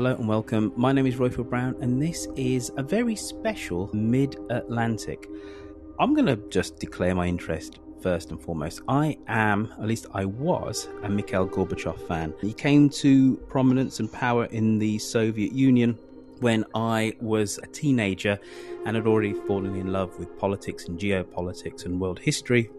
Hello and welcome. My name is Roifield Brown, and this is a very special Mid Atlantic. I'm going to just declare my interest first and foremost. I am, at least I was, a Mikhail Gorbachev fan. He came to prominence and power in the Soviet Union when I was a teenager and had already fallen in love with politics and geopolitics and world history.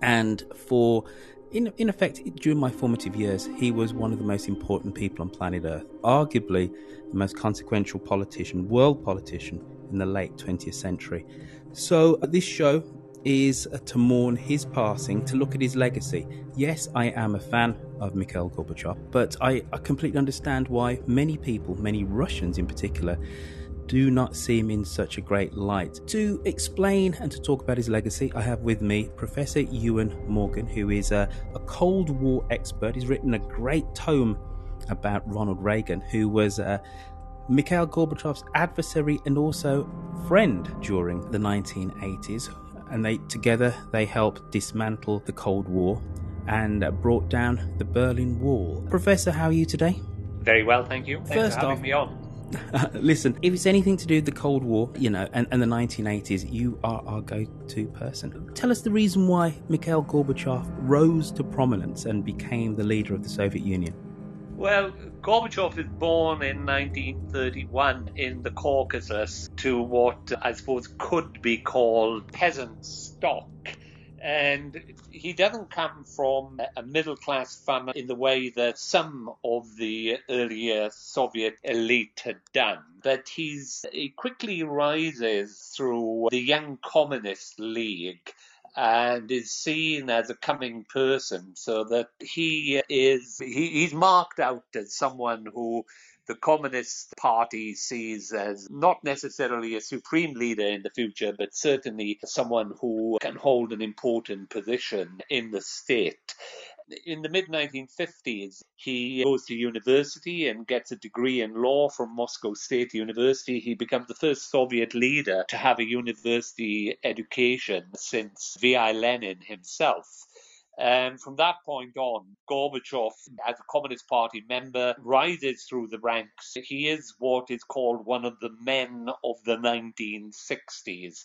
And for in, in effect, during my formative years, he was one of the most important people on planet Earth, arguably the most consequential politician, world politician in the late 20th century. So, uh, this show is uh, to mourn his passing, to look at his legacy. Yes, I am a fan of Mikhail Gorbachev, but I, I completely understand why many people, many Russians in particular, do not see him in such a great light. To explain and to talk about his legacy, I have with me Professor Iwan Morgan, who is a, a Cold War expert. He's written a great tome about Ronald Reagan, who was uh, Mikhail Gorbachev's adversary and also friend during the 1980s. And they together they helped dismantle the Cold War and brought down the Berlin Wall. Professor, how are you today? Very well, thank you. Thanks First for having off- me on. Listen, if it's anything to do with the Cold War, you know, and, and the 1980s, you are our go to person. Tell us the reason why Mikhail Gorbachev rose to prominence and became the leader of the Soviet Union. Well, Gorbachev was born in 1931 in the Caucasus to what I suppose could be called peasant stock. And he doesn't come from a middle class family in the way that some of the earlier Soviet elite had done. But he's, he quickly rises through the Young Communist League and is seen as a coming person so that he is he, he's marked out as someone who the Communist Party sees as not necessarily a supreme leader in the future, but certainly someone who can hold an important position in the state. In the mid 1950s, he goes to university and gets a degree in law from Moscow State University. He becomes the first Soviet leader to have a university education since V.I. Lenin himself. And from that point on, Gorbachev, as a Communist Party member, rises through the ranks. He is what is called one of the men of the 1960s.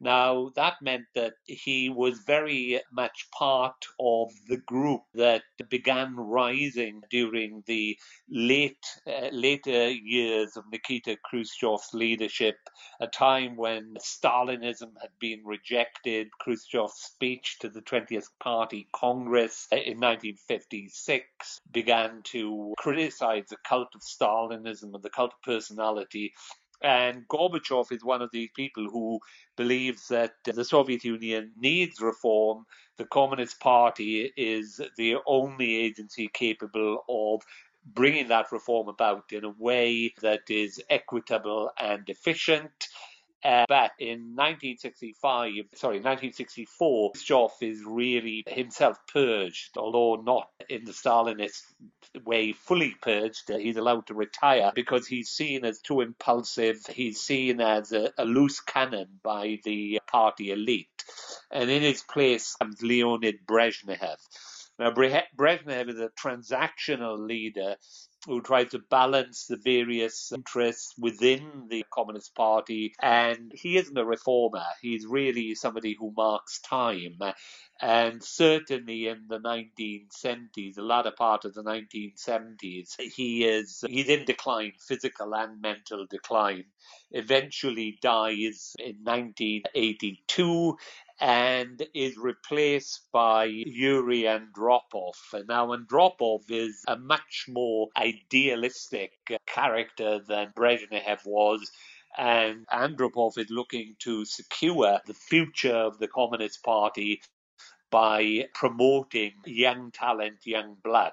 Now, that meant that he was very much part of the group that began rising during the late uh, later years of Nikita Khrushchev's leadership, a time when Stalinism had been rejected. Khrushchev's speech to the 20th Party Congress in 1956 began to criticize the cult of Stalinism and the cult of personality. And Gorbachev is one of these people who believes that the Soviet Union needs reform. The Communist Party is the only agency capable of bringing that reform about in a way that is equitable and efficient. Uh, but in 1965, sorry, 1964, Khrushchev is really himself purged, although not in the Stalinist way fully purged. He's allowed to retire because he's seen as too impulsive. He's seen as a, a loose cannon by the party elite. And in his place comes Leonid Brezhnev. Now, Brezhnev is a transactional leader who tried to balance the various interests within the Communist Party. And he isn't a reformer. He's really somebody who marks time. And certainly in the 1970s, the latter part of the 1970s, he is he's in decline, physical and mental decline. Eventually dies in 1982 and is replaced by Yuri Andropov. Now Andropov is a much more idealistic character than Brezhnev was. And Andropov is looking to secure the future of the Communist Party by promoting young talent, young blood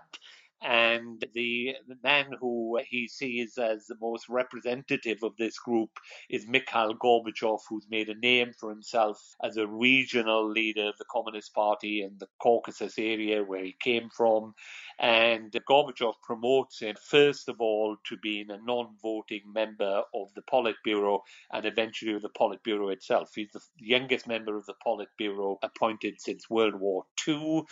and the, man who he sees as the most representative of this group is Mikhail Gorbachev, who's made a name for himself as a regional leader of the Communist Party in the Caucasus area where he came from. And Gorbachev promotes him, first of all, to being a non voting member of the Politburo and eventually of the Politburo itself. He's the youngest member of the Politburo appointed since World War II.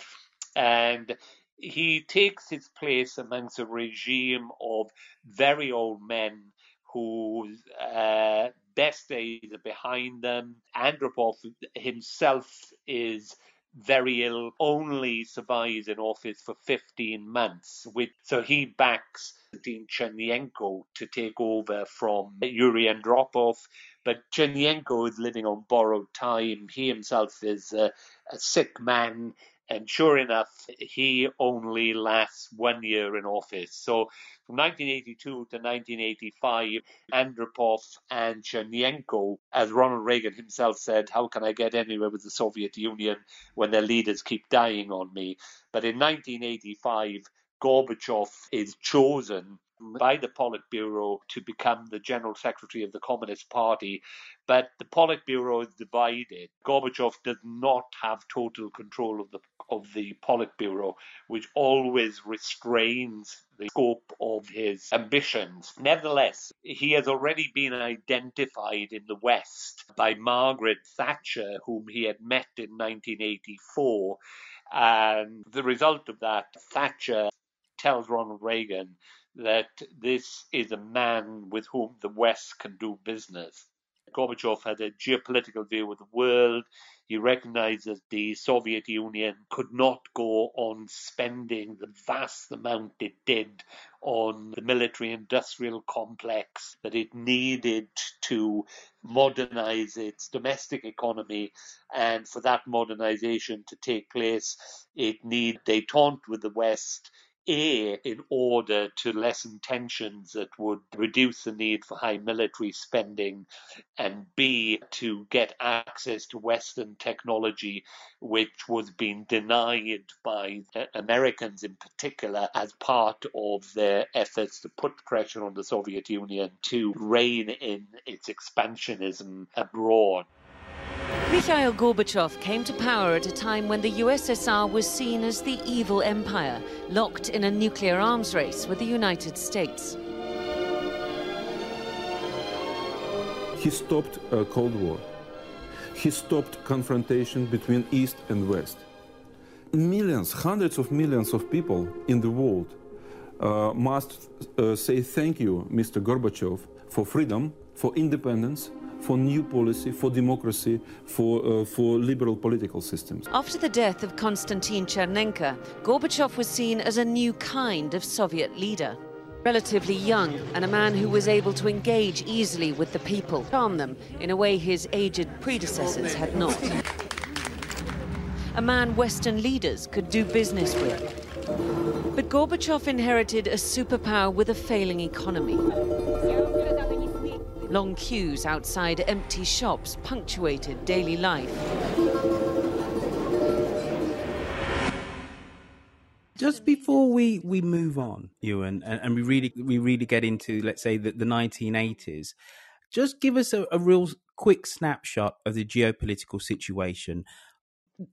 And he takes his place amongst a regime of very old men whose uh, best days are behind them. Andropov himself is very ill, only survives in office for 15 months. Which, so he backs Dean Chernenko to take over from Yuri Andropov. But Chernenko is living on borrowed time. He himself is a, a sick man. And sure enough, he only lasts one year in office. So from 1982 to 1985, Andropov and Chernenko, as Ronald Reagan himself said, how can I get anywhere with the Soviet Union when their leaders keep dying on me? But in 1985, Gorbachev is chosen by the Politburo to become the General Secretary of the Communist Party. But the Politburo is divided. Gorbachev does not have total control of the of the Politburo, which always restrains the scope of his ambitions. Nevertheless, he has already been identified in the West by Margaret Thatcher, whom he had met in 1984. And the result of that, Thatcher tells Ronald Reagan that this is a man with whom the West can do business. Gorbachev had a geopolitical view of the world. He recognized that the Soviet Union could not go on spending the vast amount it did on the military industrial complex, that it needed to modernize its domestic economy. And for that modernization to take place, it needed detente with the West a, in order to lessen tensions that would reduce the need for high military spending, and B, to get access to Western technology, which was being denied by Americans in particular as part of their efforts to put pressure on the Soviet Union to rein in its expansionism abroad. Mikhail Gorbachev came to power at a time when the USSR was seen as the evil empire, locked in a nuclear arms race with the United States. He stopped a Cold War. He stopped confrontation between East and West. Millions, hundreds of millions of people in the world uh, must uh, say thank you, Mr. Gorbachev, for freedom, for independence, for new policy, for democracy, for, uh, for liberal political systems. After the death of Konstantin Chernenko, Gorbachev was seen as a new kind of Soviet leader. Relatively young and a man who was able to engage easily with the people, calm them in a way his aged predecessors had not. A man Western leaders could do business with. But Gorbachev inherited a superpower with a failing economy. Long queues outside empty shops punctuated daily life. just before we, we move on, Iwan, and, and we really we really get into let's say the, the 1980s, just give us a, a real quick snapshot of the geopolitical situation.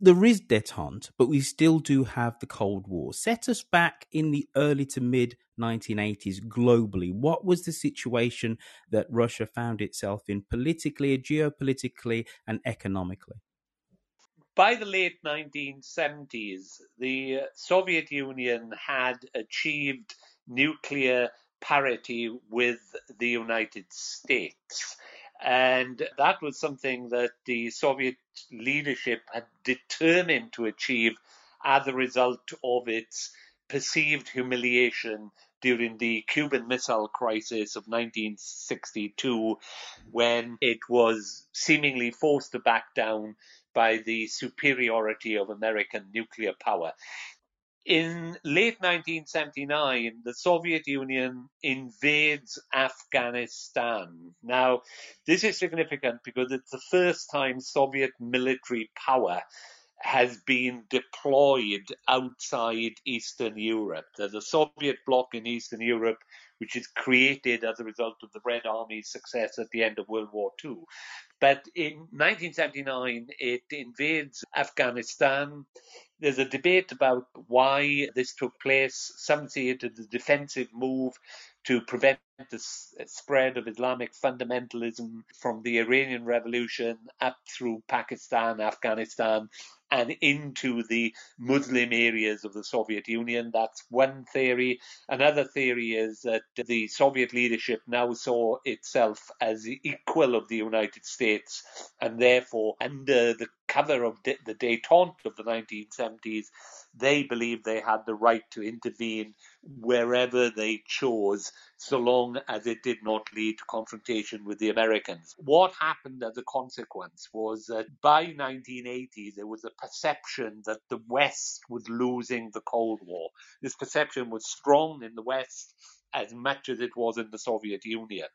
There is detente, but we still do have the Cold War. Set us back in the early to mid 1980s globally. What was the situation that Russia found itself in politically, geopolitically, and economically? By the late 1970s, the Soviet Union had achieved nuclear parity with the United States. And that was something that the Soviet leadership had determined to achieve as a result of its perceived humiliation during the Cuban Missile Crisis of 1962, when it was seemingly forced to back down by the superiority of American nuclear power. In late 1979, the Soviet Union invades Afghanistan. Now, this is significant because it's the first time Soviet military power has been deployed outside Eastern Europe. A Soviet bloc in Eastern Europe which is created as a result of the Red Army's success at the end of World War II. But in 1979, it invades Afghanistan. There's a debate about why this took place. Some see it as a defensive move to prevent the spread of Islamic fundamentalism from the Iranian Revolution up through Pakistan, Afghanistan, and into the Muslim areas of the Soviet Union. That's one theory. Another theory is that the Soviet leadership now saw itself as the equal of the United States, and therefore, under the cover of the detente of the 1970s, they believed they had the right to intervene wherever they chose, so long as it did not lead to confrontation with the Americans. What happened as a consequence was that by 1980 there was a perception that the West was losing the Cold War. This perception was strong in the West as much as it was in the Soviet Union.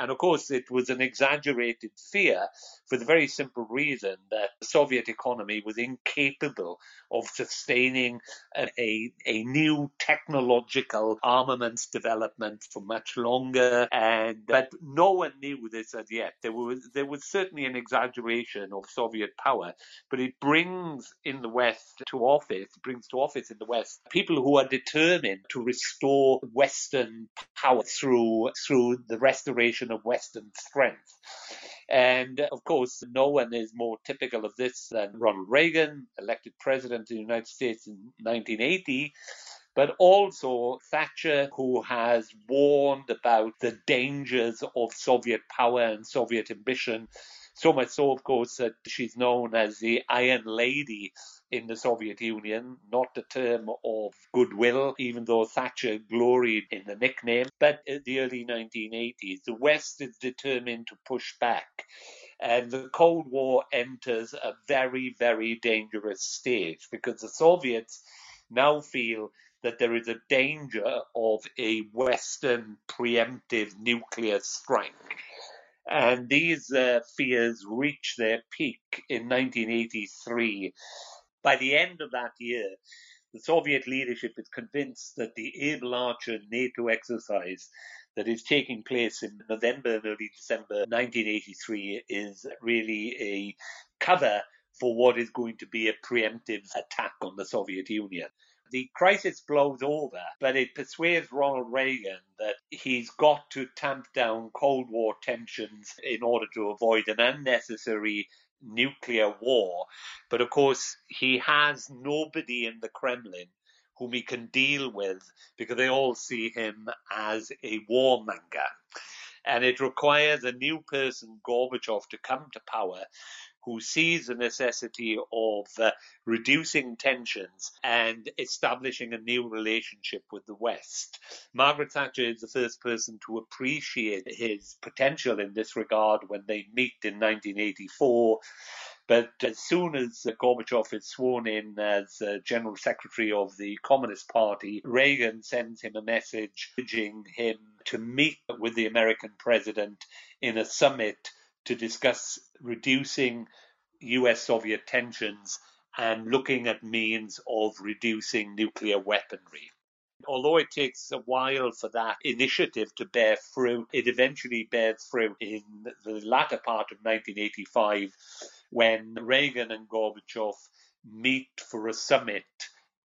And of course, it was an exaggerated fear for the very simple reason that the Soviet economy was incapable of sustaining a, a new technological armaments development for much longer. And but no one knew this as yet. There was there was certainly an exaggeration of Soviet power, but it brings in the West to office, brings to office in the West people who are determined to restore Western power through through the restoration of Western strength. And of course, no one is more typical of this than Ronald Reagan, elected president of the United States in 1980 but also Thatcher, who has warned about the dangers of Soviet power and Soviet ambition. So much so, of course, that she's known as the Iron Lady in the Soviet Union, not a term of goodwill, even though Thatcher gloried in the nickname. But in the early 1980s, the West is determined to push back. And the Cold War enters a very, very dangerous stage because the Soviets now feel that there is a danger of a Western preemptive nuclear strike. And these uh, fears reach their peak in 1983 by the end of that year, the Soviet leadership is convinced that the Able Archer NATO exercise that is taking place in November and early December 1983 is really a cover for what is going to be a preemptive attack on the Soviet Union. The crisis blows over, but it persuades Ronald Reagan that he's got to tamp down Cold War tensions in order to avoid an unnecessary nuclear war. But of course, he has nobody in the Kremlin whom he can deal with because they all see him as a warmonger. And it requires a new person, Gorbachev, to come to power who sees the necessity of uh, reducing tensions and establishing a new relationship with the West. Margaret Thatcher is the first person to appreciate his potential in this regard when they meet in 1984. But as soon as Gorbachev is sworn in as uh, General Secretary of the Communist Party, Reagan sends him a message urging him to meet with the American president in a summit to discuss reducing US Soviet tensions and looking at means of reducing nuclear weaponry. Although it takes a while for that initiative to bear fruit, it eventually bears fruit in the latter part of 1985 when Reagan and Gorbachev meet for a summit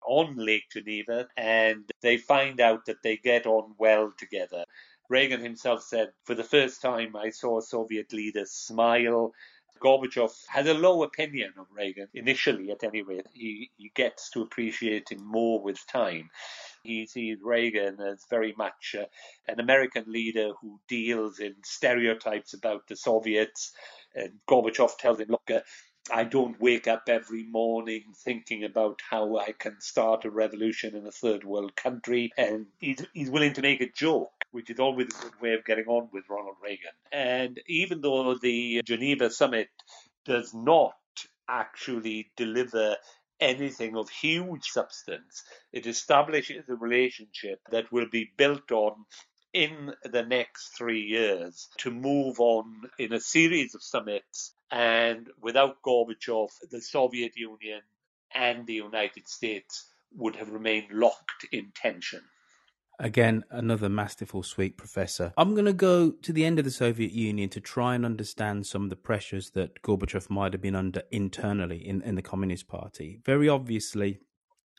on Lake Geneva and they find out that they get on well together. Reagan himself said, For the first time, I saw Soviet leader smile. Gorbachev had a low opinion of Reagan, initially at any rate. He, he gets to appreciate him more with time. He sees Reagan as very much uh, an American leader who deals in stereotypes about the Soviets. And Gorbachev tells him, look, uh, I don't wake up every morning thinking about how I can start a revolution in a third world country. And he's, he's willing to make a joke, which is always a good way of getting on with Ronald Reagan. And even though the Geneva summit does not actually deliver anything of huge substance, it establishes a relationship that will be built on in the next three years to move on in a series of summits. And without Gorbachev, the Soviet Union and the United States would have remained locked in tension. Again, another masterful sweep, Professor. I'm going to go to the end of the Soviet Union to try and understand some of the pressures that Gorbachev might have been under internally in, in the Communist Party. Very obviously,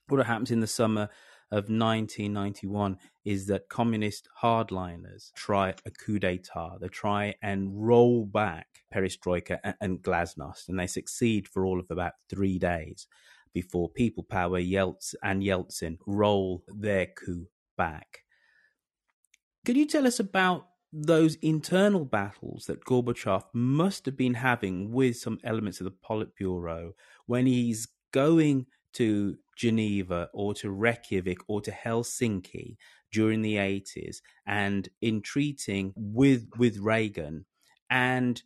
what happens in the summer of 1991 is that communist hardliners try a coup d'etat. They try and roll back perestroika and, and glasnost, and they succeed for all of about three days before People Power Yeltsin and Yeltsin roll their coup back. Could you tell us about those internal battles that Gorbachev must have been having with some elements of the Politburo when he's going to Geneva or to Reykjavik or to Helsinki during the 80s and entreating with with Reagan and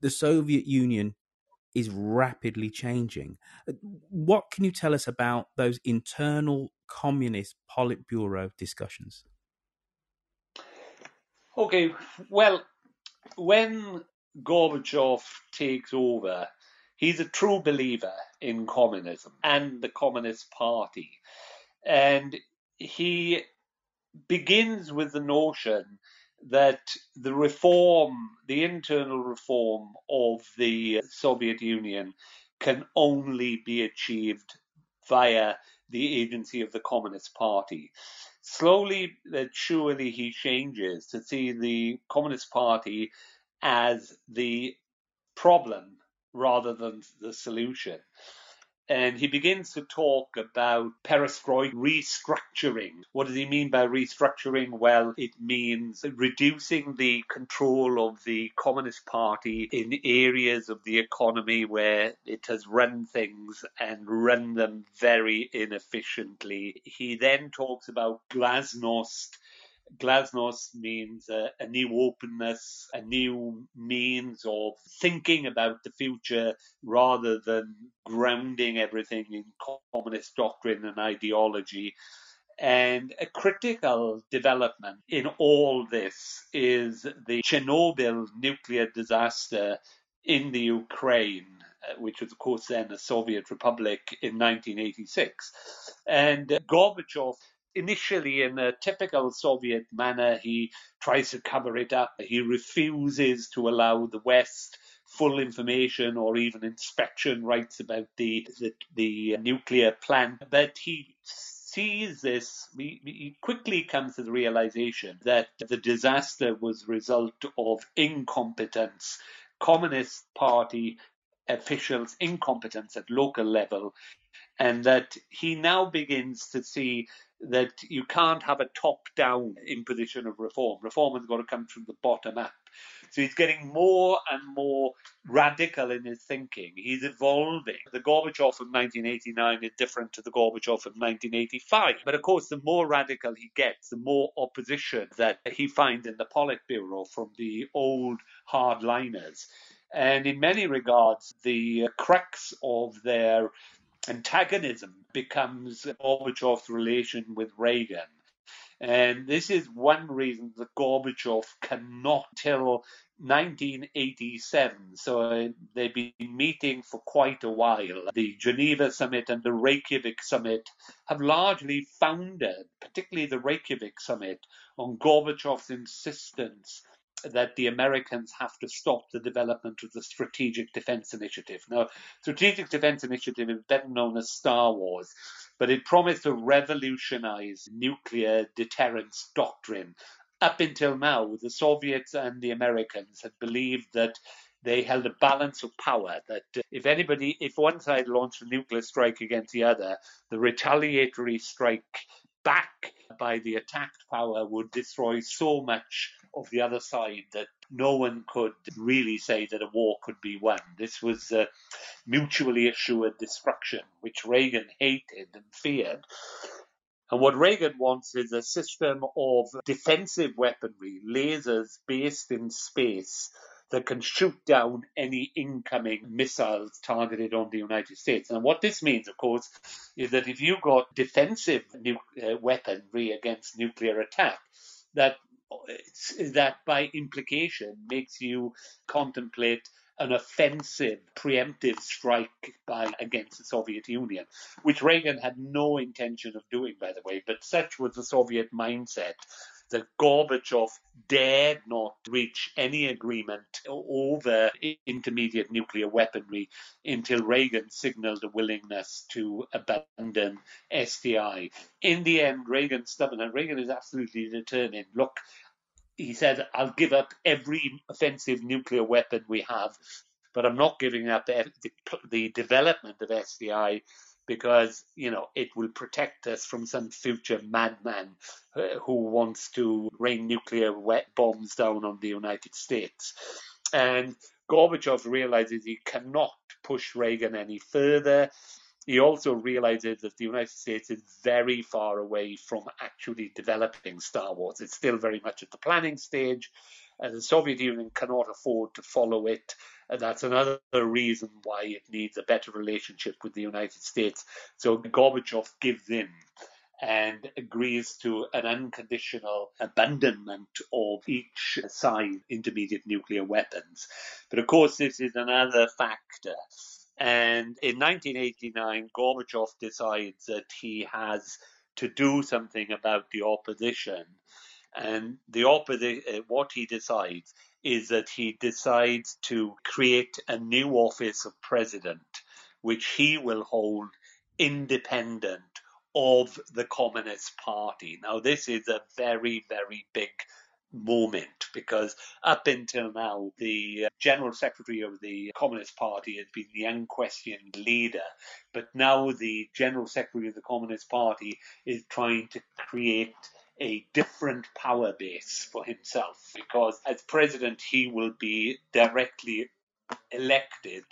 the Soviet Union is rapidly changing. What can you tell us about those internal communist Politburo discussions? Okay, well, when Gorbachev takes over, he's a true believer in communism and the Communist Party. And he begins with the notion that the reform, the internal reform of the Soviet Union, can only be achieved via the agency of the Communist Party. Slowly but surely he changes to see the Communist Party as the problem rather than the solution. And he begins to talk about perestroika restructuring. What does he mean by restructuring? Well, it means reducing the control of the Communist Party in areas of the economy where it has run things and run them very inefficiently. He then talks about glasnost Glasnost means a, a, new openness, a new means of thinking about the future rather than grounding everything in communist doctrine and ideology. And a critical development in all this is the Chernobyl nuclear disaster in the Ukraine, uh, which was, of course, then a Soviet republic in 1986. And Gorbachev initially, in a typical Soviet manner, he tries to cover it up. He refuses to allow the West full information or even inspection rights about the the, the nuclear plant. But he sees this, he, he quickly comes to the realization that the disaster was the result of incompetence, Communist Party officials' incompetence at local level, and that he now begins to see that you can't have a top down imposition of reform. Reform has got to come from the bottom up. So he's getting more and more radical in his thinking. He's evolving. The Gorbachev of 1989 is different to the Gorbachev of 1985. But of course, the more radical he gets, the more opposition that he finds in the Politburo from the old hardliners. And in many regards, the crux of their antagonism becomes Gorbachev's relation with Reagan. And this is one reason that Gorbachev cannot tell 1987. So uh, they've been meeting for quite a while. The Geneva summit and the Reykjavik summit have largely founded, particularly the Reykjavik summit, on Gorbachev's insistence that the Americans have to stop the development of the Strategic Defense Initiative. Now, Strategic Defense Initiative is better known as Star Wars, but it promised to revolutionize nuclear deterrence doctrine. Up until now, the Soviets and the Americans had believed that they held a balance of power that if anybody if one side launched a nuclear strike against the other the retaliatory strike back by the attacked power would destroy so much of the other side that no one could really say that a war could be won. This was uh, mutually assured destruction, which Reagan hated and feared. And what Reagan wants is a system of defensive weaponry, lasers based in space that can shoot down any incoming missiles targeted on the United States. And what this means, of course, is that if you've got defensive nu- uh, weaponry against nuclear attack, that that by implication makes you contemplate an offensive, preemptive strike by against the Soviet Union, which Reagan had no intention of doing, by the way. But such was the Soviet mindset that Gorbachev dared not reach any agreement over intermediate nuclear weaponry until Reagan signaled a willingness to abandon SDI. In the end, Reagan stubborn, and Reagan is absolutely determined. Look, he said, I'll give up every offensive nuclear weapon we have, but I'm not giving up the, the development of SDI because you know it will protect us from some future madman uh, who wants to rain nuclear bombs down on the United States. And Gorbachev realizes he cannot push Reagan any further. He also realizes that the United States is very far away from actually developing Star Wars. It's still very much at the planning stage. And the Soviet Union cannot afford to follow it. And that's another reason why it needs a better relationship with the United States. So Gorbachev gives in and agrees to an unconditional abandonment of each side intermediate nuclear weapons. But of course, this is another factor. And in 1989, Gorbachev decides that he has to do something about the opposition and the uh, what he decides is that he decides to create a new office of president, which he will hold independent of the Communist Party. Now, this is a very, very big moment because up until now, the uh, General Secretary of the Communist Party has been the unquestioned leader. But now the General Secretary of the Communist Party is trying to create a different power base for himself because as president he will be directly elected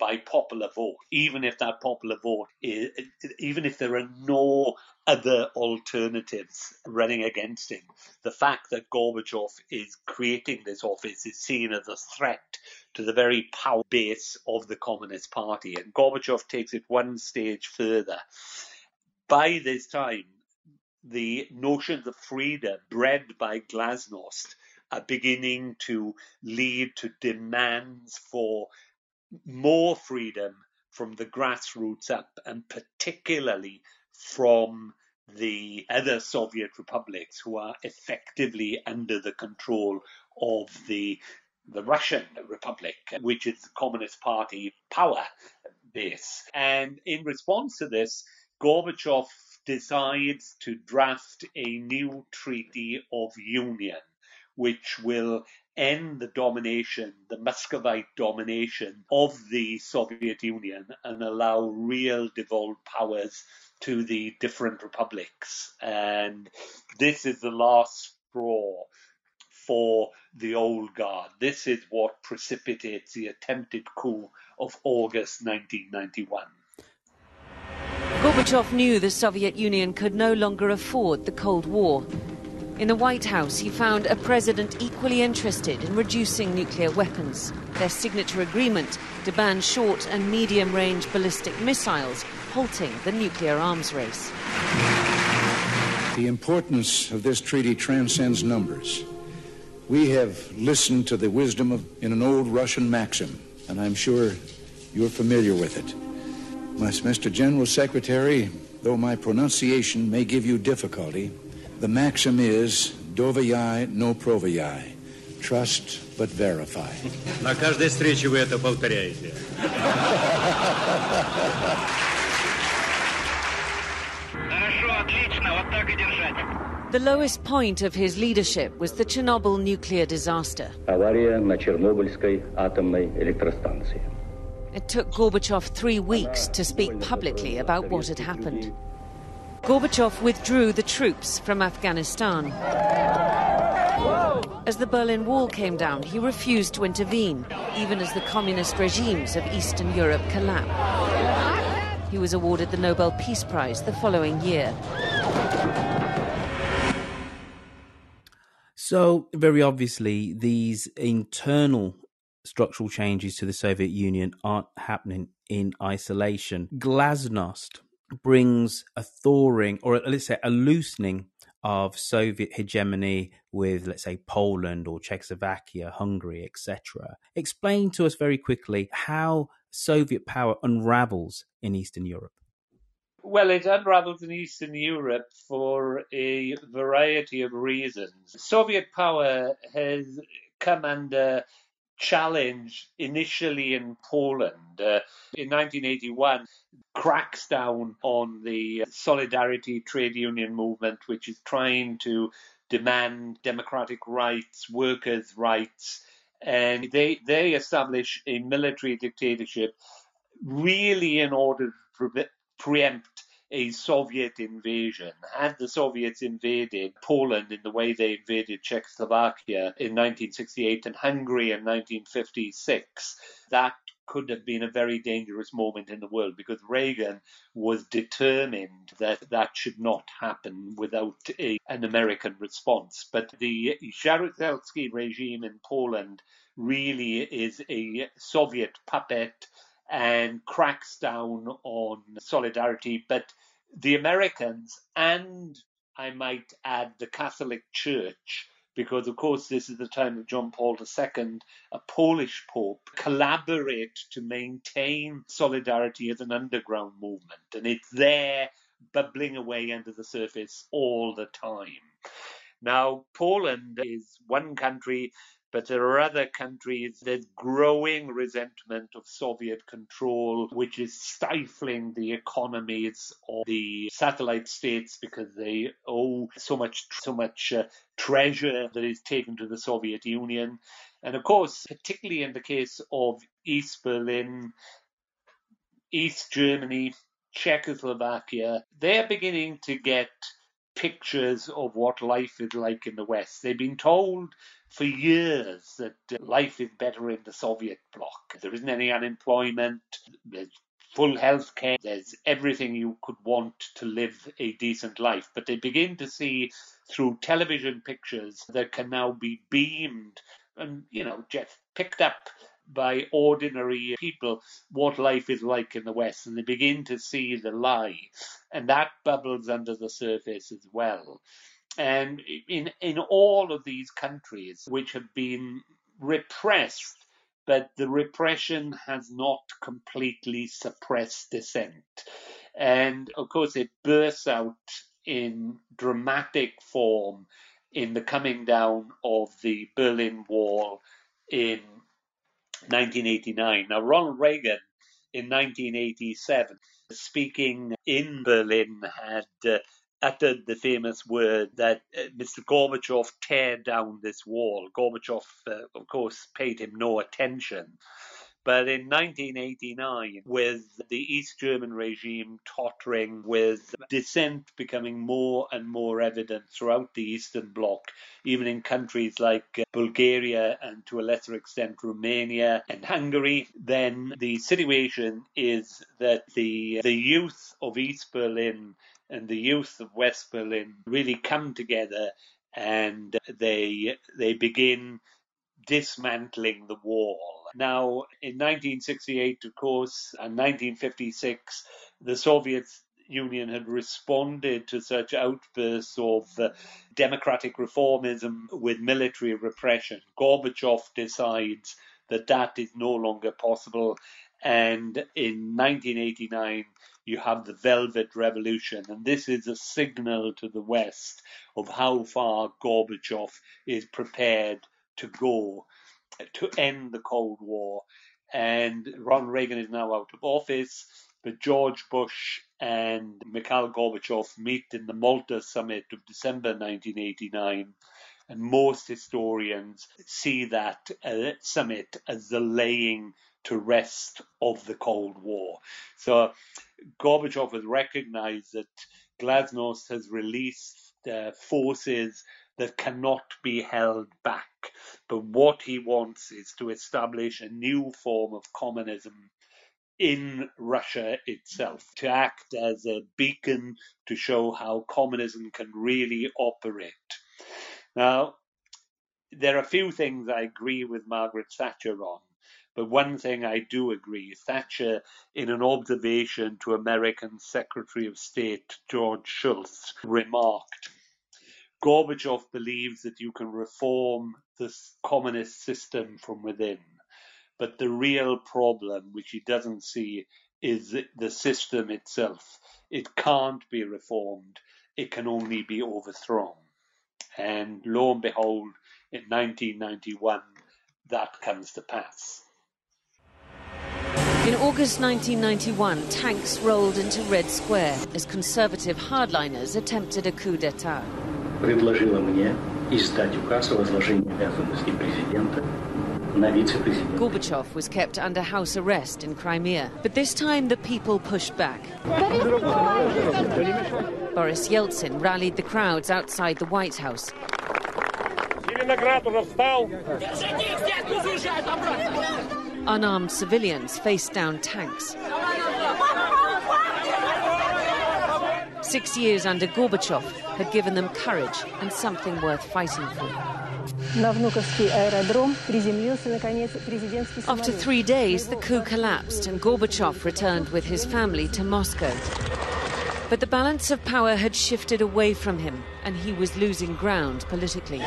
by popular vote, even if that popular vote is, even if there are no other alternatives running against him. The fact that Gorbachev is creating this office is seen as a threat to the very power base of the Communist Party. And Gorbachev takes it one stage further. By this time, the notions of freedom bred by glasnost are beginning to lead to demands for more freedom from the grassroots up, and particularly from the other Soviet republics who are effectively under the control of the the Russian Republic, which is the Communist Party power base. And in response to this, Gorbachev decides to draft a new treaty of union, which will end the domination, the Muscovite domination of the Soviet Union and allow real devolved powers to the different republics. And this is the last straw for the old guard. This is what precipitates the attempted coup of August 1991. Gorbachev knew the Soviet Union could no longer afford the Cold War. In the White House, he found a president equally interested in reducing nuclear weapons. Their signature agreement to ban short and medium range ballistic missiles, halting the nuclear arms race. The importance of this treaty transcends numbers. We have listened to the wisdom of in an old Russian maxim, and I'm sure you're familiar with it. Mr. General Secretary, though my pronunciation may give you difficulty, the maxim is dovayi no provayi. Trust but verify. На каждой встрече вы это повторяете. The lowest point of his leadership was the Chernobyl nuclear disaster. Авария на Чернобыльской атомной электростанции. It took Gorbachev three weeks to speak publicly about what had happened. Gorbachev withdrew the troops from Afghanistan. As the Berlin Wall came down, he refused to intervene, even as the communist regimes of Eastern Europe collapsed. He was awarded the Nobel Peace Prize the following year. So, very obviously, these internal structural changes to the Soviet Union aren't happening in isolation. Glasnost brings a thawing, or let's say a loosening of Soviet hegemony with, let's say, Poland or Czechoslovakia, Hungary, etc. Explain to us very quickly how Soviet power unravels in Eastern Europe. Well, it unravels in Eastern Europe for a variety of reasons. Soviet power has come under challenge initially in Poland. Uh, in 1981, cracks down on the Solidarity trade union movement, which is trying to demand democratic rights, workers' rights, and they they establish a military dictatorship really in order to pre- preempt a Soviet invasion. Had the Soviets invaded Poland in the way they invaded Czechoslovakia in 1968 and Hungary in 1956, that could have been a very dangerous moment in the world because Reagan was determined that that should not happen without a, an American response. But the Jaruzelski regime in Poland really is a Soviet puppet and cracks down on solidarity. But the Americans and I might add the Catholic Church because, of course, this is the time of John Paul II, a Polish Pope, collaborate to maintain solidarity as an underground movement. And it's there bubbling away under the surface all the time. Now, Poland is one country but there are other countries, there's growing resentment of Soviet control, which is stifling the economies of the satellite states because they owe so much, so much uh, treasure that is taken to the Soviet Union. And of course, particularly in the case of East Berlin, East Germany, Czechoslovakia, they're beginning to get pictures of what life is like in the West. They've been told for years that uh, life is better in the Soviet bloc. There isn't any unemployment, there's full health care, there's everything you could want to live a decent life. But they begin to see through television pictures that can now be beamed and, you know, just picked up by ordinary people what life is like in the West, and they begin to see the lie, and that bubbles under the surface as well. And in in all of these countries which have been repressed, but the repression has not completely suppressed dissent. And of course, it bursts out in dramatic form in the coming down of the Berlin Wall in 1989. Now, Ronald Reagan in 1987, speaking in Berlin, had uh, uttered the famous word that uh, Mr. Gorbachev tear down this wall. Gorbachev, uh, of course, paid him no attention. But in 1989, with the East German regime tottering, with dissent becoming more and more evident throughout the Eastern Bloc, even in countries like uh, Bulgaria and to a lesser extent Romania and Hungary, then the situation is that the, the youth of East Berlin and the youth of West Berlin really come together and they they begin dismantling the wall now, in 1968, of course, and 1956, the Soviet Union had responded to such outbursts of uh, democratic reformism with military repression. Gorbachev decides that that is no longer possible. And in 1989, you have the Velvet Revolution. And this is a signal to the West of how far Gorbachev is prepared to go to end the Cold War. And Ronald Reagan is now out of office. But George Bush and Mikhail Gorbachev meet in the Malta summit of December 1989. And most historians see that uh, summit as the laying to rest of the Cold War. So Gorbachev has recognized that Glasnost has released uh, forces that cannot be held back. But what he wants is to establish a new form of communism in Russia itself, to act as a beacon to show how communism can really operate. Now, there are a few things I agree with Margaret Thatcher on. But one thing I do agree Thatcher, in an observation to American Secretary of State George Shultz, remarked Gorbachev believes that you can reform the communist system from within. But the real problem, which he doesn't see, is the system itself. It can't be reformed, it can only be overthrown. And lo and behold, in 1991, that comes to pass. In August 1991, tanks rolled into Red Square as conservative hardliners attempted a coup d'etat Предложила мне издать указ о возложении обязанностей президента Gorbachev was kept under house arrest in Crimea, but this time the people pushed back. Boris Yeltsin rallied the crowds outside the White House. Unarmed civilians faced down tanks. Six years under Gorbachev had given them courage and something worth fighting for. After three days, the coup collapsed and Gorbachev returned with his family to Moscow. But the balance of power had shifted away from him, and he was losing ground politically.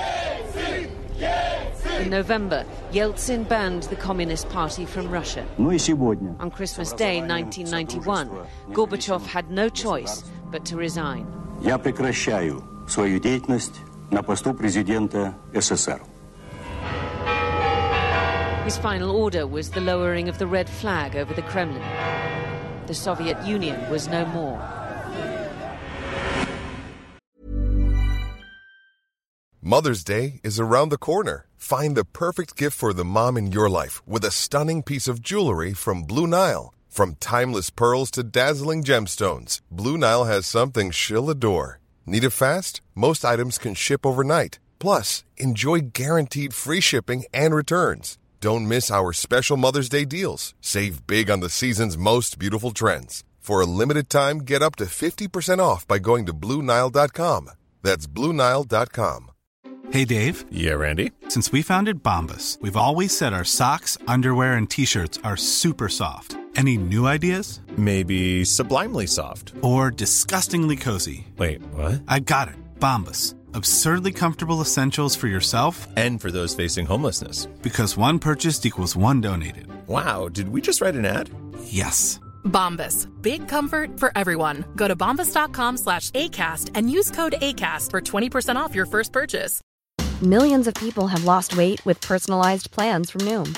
In November, Yeltsin banned the Communist Party from Russia. On Christmas Day 1991, Gorbachev had no choice but to resign. Я прекращаю свою деятельность на посту президента СССР. His final order was the lowering of the red flag over the Kremlin. The Soviet Union was no more. Mother's Day is around the corner. Find the perfect gift for the mom in your life with a stunning piece of jewelry from Blue Nile. From timeless pearls to dazzling gemstones, Blue Nile has something she'll adore. Need it fast? Most items can ship overnight. Plus, enjoy guaranteed free shipping and returns. Don't miss our special Mother's Day deals. Save big on the season's most beautiful trends. For a limited time, get up to 50% off by going to Bluenile.com. That's Bluenile.com. Hey, Dave. Yeah, Randy. Since we founded Bombas, we've always said our socks, underwear, and t shirts are super soft. Any new ideas? Maybe sublimely soft. Or disgustingly cozy. Wait, what? I got it. Bombas. Absurdly comfortable essentials for yourself and for those facing homelessness. Because one purchased equals one donated. Wow, did we just write an ad? Yes. Bombas. Big comfort for everyone. Go to bombas.com slash ACAST and use code ACAST for 20% off your first purchase. Millions of people have lost weight with personalized plans from Noom.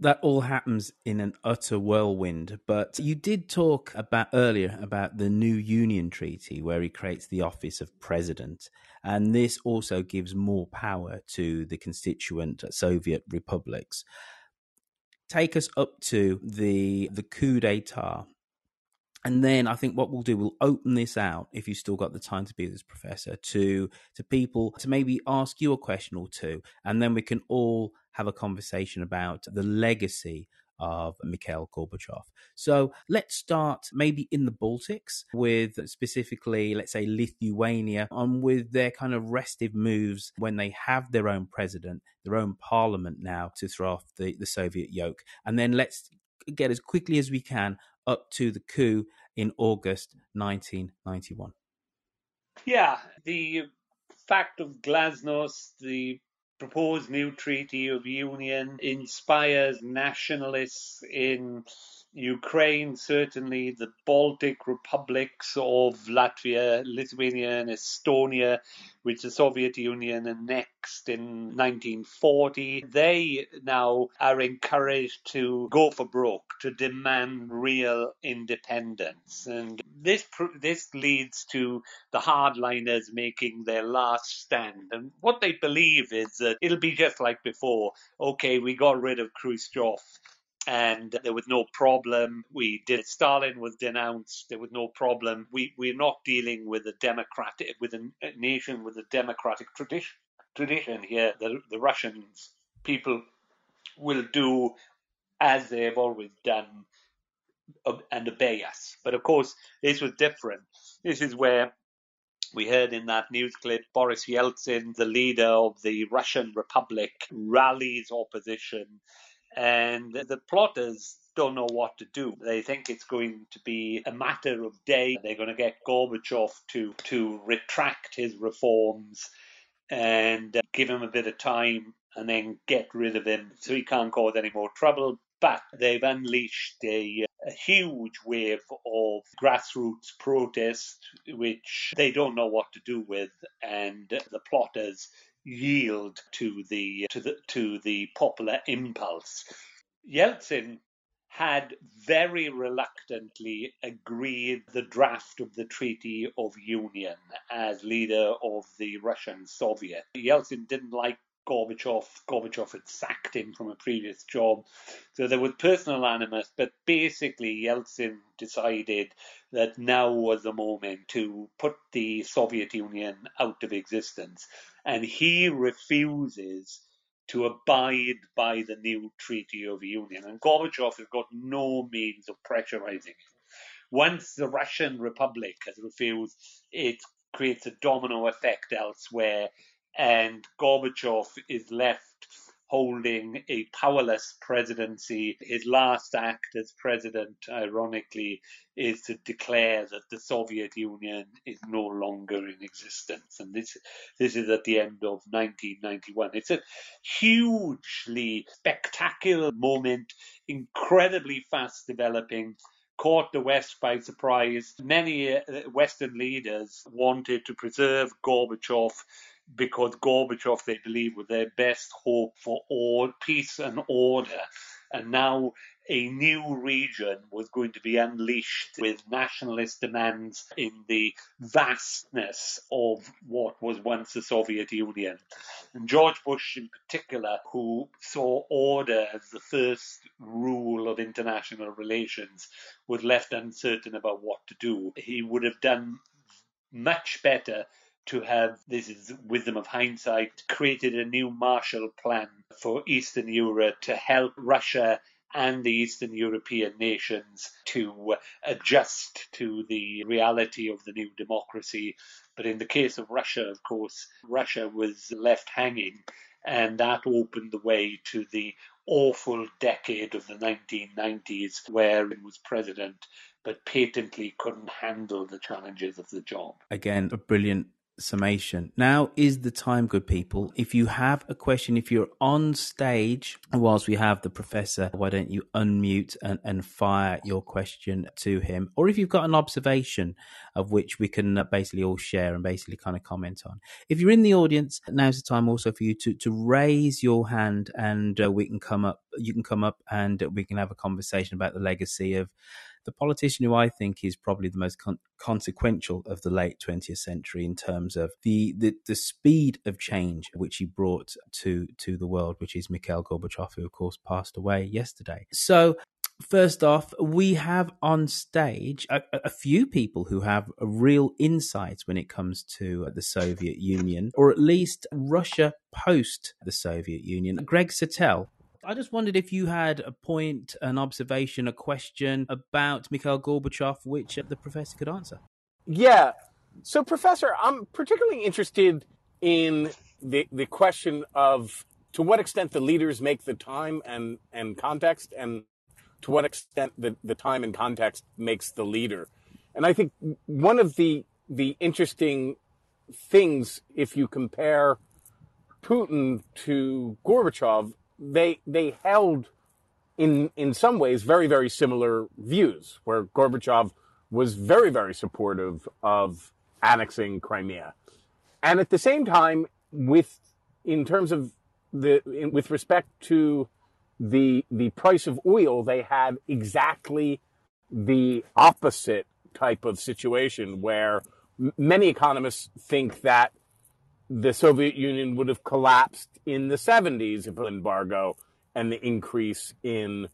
That all happens in an utter whirlwind. But you did talk about earlier about the new Union Treaty, where he creates the office of president, and this also gives more power to the constituent Soviet republics. Take us up to the the coup d'état and then I think what we'll do, we'll open this out if you've still got the time to be this professor to to people to maybe ask you a question or two, and then we can all have a conversation about the legacy of Mikhail Gorbachev. So let's start maybe in the Baltics with specifically, let's say, Lithuania, and with their kind of restive moves when they have their own president, their own parliament now to throw off the, the Soviet yoke. And then let's get as quickly as we can up to the coup in August 1991. Yeah, the fact of Glasnost, the proposed new treaty of union inspires nationalists in Ukraine, certainly the Baltic republics of Latvia, Lithuania, and Estonia, which the Soviet Union annexed in 1940. They now are encouraged to go for broke, to demand real independence. And this, this leads to the hardliners making their last stand. And what they believe is that it'll be just like before. Okay, we got rid of Khrushchev and there was no problem. We did. Stalin was denounced. There was no problem. We we're not dealing with a democratic with a, a nation with a democratic tradition. Tradition here, the the Russians people will do as they've always done and obey us. But of course, this was different. This is where we heard in that news clip Boris Yeltsin, the leader of the Russian Republic, rallies opposition and the plotters don't know what to do. They think it's going to be a matter of days. They're going to get Gorbachev to to retract his reforms and uh, give him a bit of time and then get rid of him so he can't cause any more trouble. But they've unleashed a, a huge wave of grassroots protest, which they don't know what to do with, and the plotters yield to the to the to the popular impulse. Yeltsin had very reluctantly agreed the draft of the Treaty of Union as leader of the Russian Soviet. Yeltsin didn't like Gorbachev. Gorbachev had sacked him from a previous job. So there was personal animus, but basically Yeltsin decided that now was the moment to put the Soviet Union out of existence. And he refuses to abide by the new Treaty of Union. And Gorbachev has got no means of pressurizing him. Once the Russian Republic has refused, it creates a domino effect elsewhere and Gorbachev is left holding a powerless presidency. His last act as president, ironically, is to declare that the Soviet Union is no longer in existence. And this, this is at the end of 1991. It's a hugely spectacular moment, incredibly fast developing caught the West by surprise. Many uh, Western leaders wanted to preserve Gorbachev because Gorbachev, they believe, was their best hope for all peace and order. And now a new region was going to be unleashed with nationalist demands in the vastness of what was once the Soviet Union. And George Bush, in particular, who saw order as the first rule of international relations, was left uncertain about what to do. He would have done much better to have, this is wisdom of hindsight, created a new Marshall Plan for Eastern Europe to help Russia and the Eastern European nations to adjust to the reality of the new democracy. But in the case of Russia, of course, Russia was left hanging, and that opened the way to the awful decade of the 1990s where it was president but patently couldn't handle the challenges of the job. Again, a brilliant summation. Now is the time, good people. If you have a question, if you're on stage whilst we have the professor, why don't you unmute and, and fire your question to him? Or if you've got an observation of which we can basically all share and basically kind of comment on. If you're in the audience, now's the time also for you to, to raise your hand and uh, we can come up, you can come up and we can have a conversation about the legacy of the politician who I think is probably the most con- consequential of the late 20th century in terms of the, the, the speed of change which he brought to to the world, which is Mikhail Gorbachev, who of course passed away yesterday. So First off, we have on stage a, a, few people who have real insights when it comes to the Soviet Union, or at least Russia post the Soviet Union. Greg Satell, I just wondered if you had a point, an observation, a question about Mikhail Gorbachev, which the professor could answer. Yeah. So, Professor, I'm particularly interested in the, the question of to what extent the leaders make the time and, and context and to what extent the, the time and context makes the leader. And I think one of the the interesting things, if you compare Putin to Gorbachev, they they held in in some ways very very similar views. Where Gorbachev was very very supportive of annexing Crimea, and at the same time, with in terms of the in, with respect to the the price of oil, they had exactly the opposite type of situation where many economists think that the Soviet Union would have collapsed in the 70s if embargo and the increase in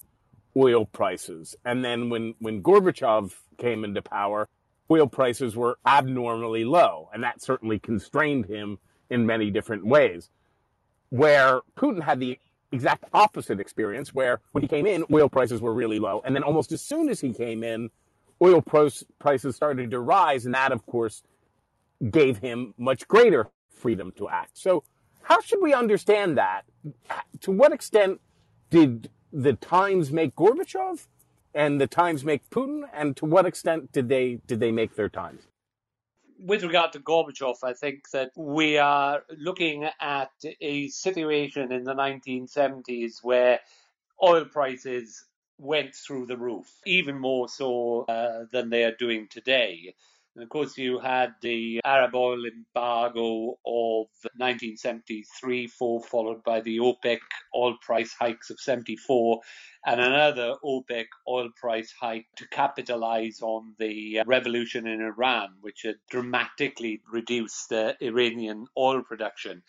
oil prices. And then when, when Gorbachev came into power, oil prices were abnormally low, and that certainly constrained him in many different ways. Where Putin had the exact opposite experience where when he came in, oil prices were really low. And then almost as soon as he came in, oil prices started to rise. And that, of course, gave him much greater freedom to act. So how should we understand that? To what extent did the times make Gorbachev and the times make Putin? And to what extent did they, did they make their times? with regard to Gorbachev, I think that we are looking at a situation in the 1970s where oil prices went through the roof, even more so uh, than they are doing today. And of course, you had the Arab oil embargo of 1973 4, followed by the OPEC oil price hikes of 74, and another OPEC oil price hike to capitalize on the revolution in Iran, which had dramatically reduced the Iranian oil production.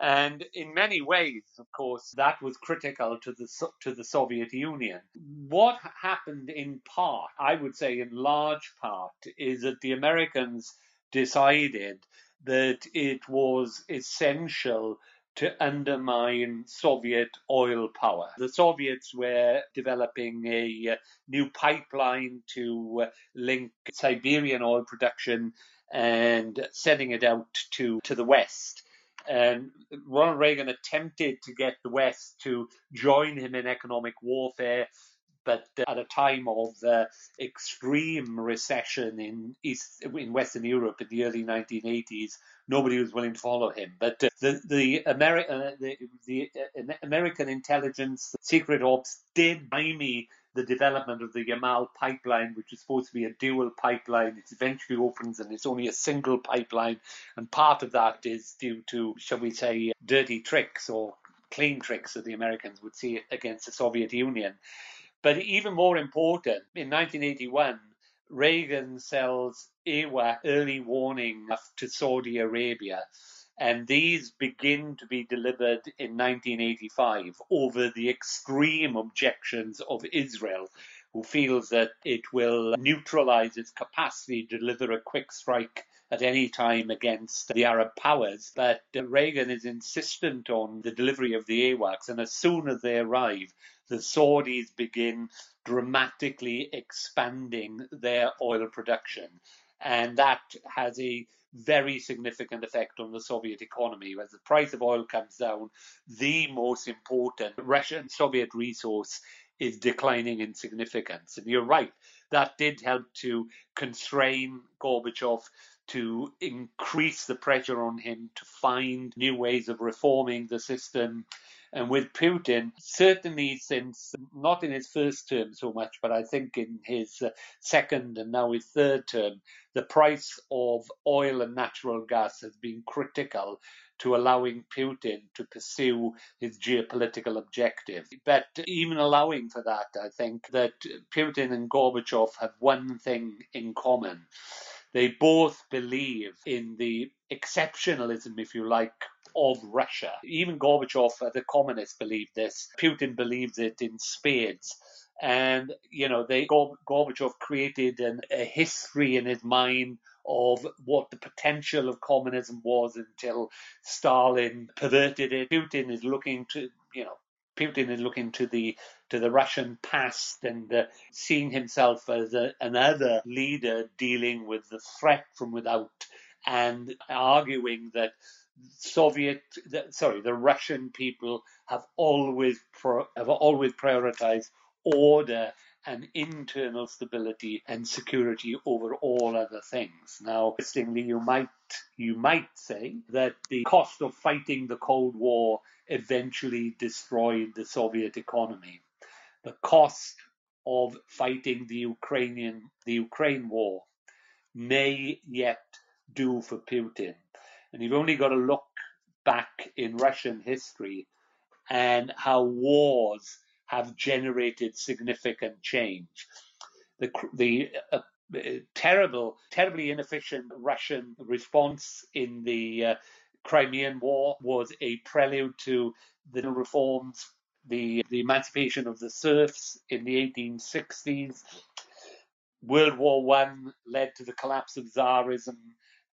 And in many ways, of course, that was critical to the to the Soviet Union. What happened in part, I would say in large part, is that the Americans decided that it was essential to undermine Soviet oil power. The Soviets were developing a uh, new pipeline to uh, link Siberian oil production and sending it out to, to the West. And Ronald Reagan attempted to get the West to join him in economic warfare, but at a time of uh, extreme recession in East in Western Europe in the early 1980s, nobody was willing to follow him. But uh, the the, Ameri- uh, the, the uh, American intelligence secret ops did buy me the development of the Yamal pipeline, which is supposed to be a dual pipeline. It eventually opens and it's only a single pipeline. And part of that is due to, shall we say, dirty tricks or clean tricks that the Americans would see against the Soviet Union. But even more important, in 1981, Reagan sells AWAC early warning to Saudi Arabia and these begin to be delivered in 1985 over the extreme objections of Israel, who feels that it will neutralize its capacity to deliver a quick strike at any time against the Arab powers. But Reagan is insistent on the delivery of the AWACS, and as soon as they arrive, the Saudis begin dramatically expanding their oil production. And that has a very significant effect on the Soviet economy. As the price of oil comes down, the most important Russian Soviet resource is declining in significance. And you're right, that did help to constrain Gorbachev to increase the pressure on him to find new ways of reforming the system and with Putin, certainly since not in his first term so much, but I think in his uh, second and now his third term, the price of oil and natural gas has been critical to allowing Putin to pursue his geopolitical objective. But even allowing for that, I think that Putin and Gorbachev have one thing in common. They both believe in the exceptionalism, if you like, of Russia. Even Gorbachev, uh, the communists, believed this. Putin believes it in spades. And, you know, they Gorbachev created an, a history in his mind of what the potential of communism was until Stalin perverted it. Putin is looking to, you know, Putin is looking to the to the Russian past and uh, seeing himself as a, another leader dealing with the threat from without and arguing that Soviet, sorry, the Russian people have always pro, have always prioritized order and internal stability and security over all other things. Now, interestingly, you might you might say that the cost of fighting the Cold War eventually destroyed the Soviet economy. The cost of fighting the Ukrainian the Ukraine war may yet do for Putin. And you've only got to look back in Russian history and how wars have generated significant change. The, the uh, terrible, terribly inefficient Russian response in the uh, Crimean War was a prelude to the reforms, the, the emancipation of the serfs in the 1860s. World War One led to the collapse of Tsarism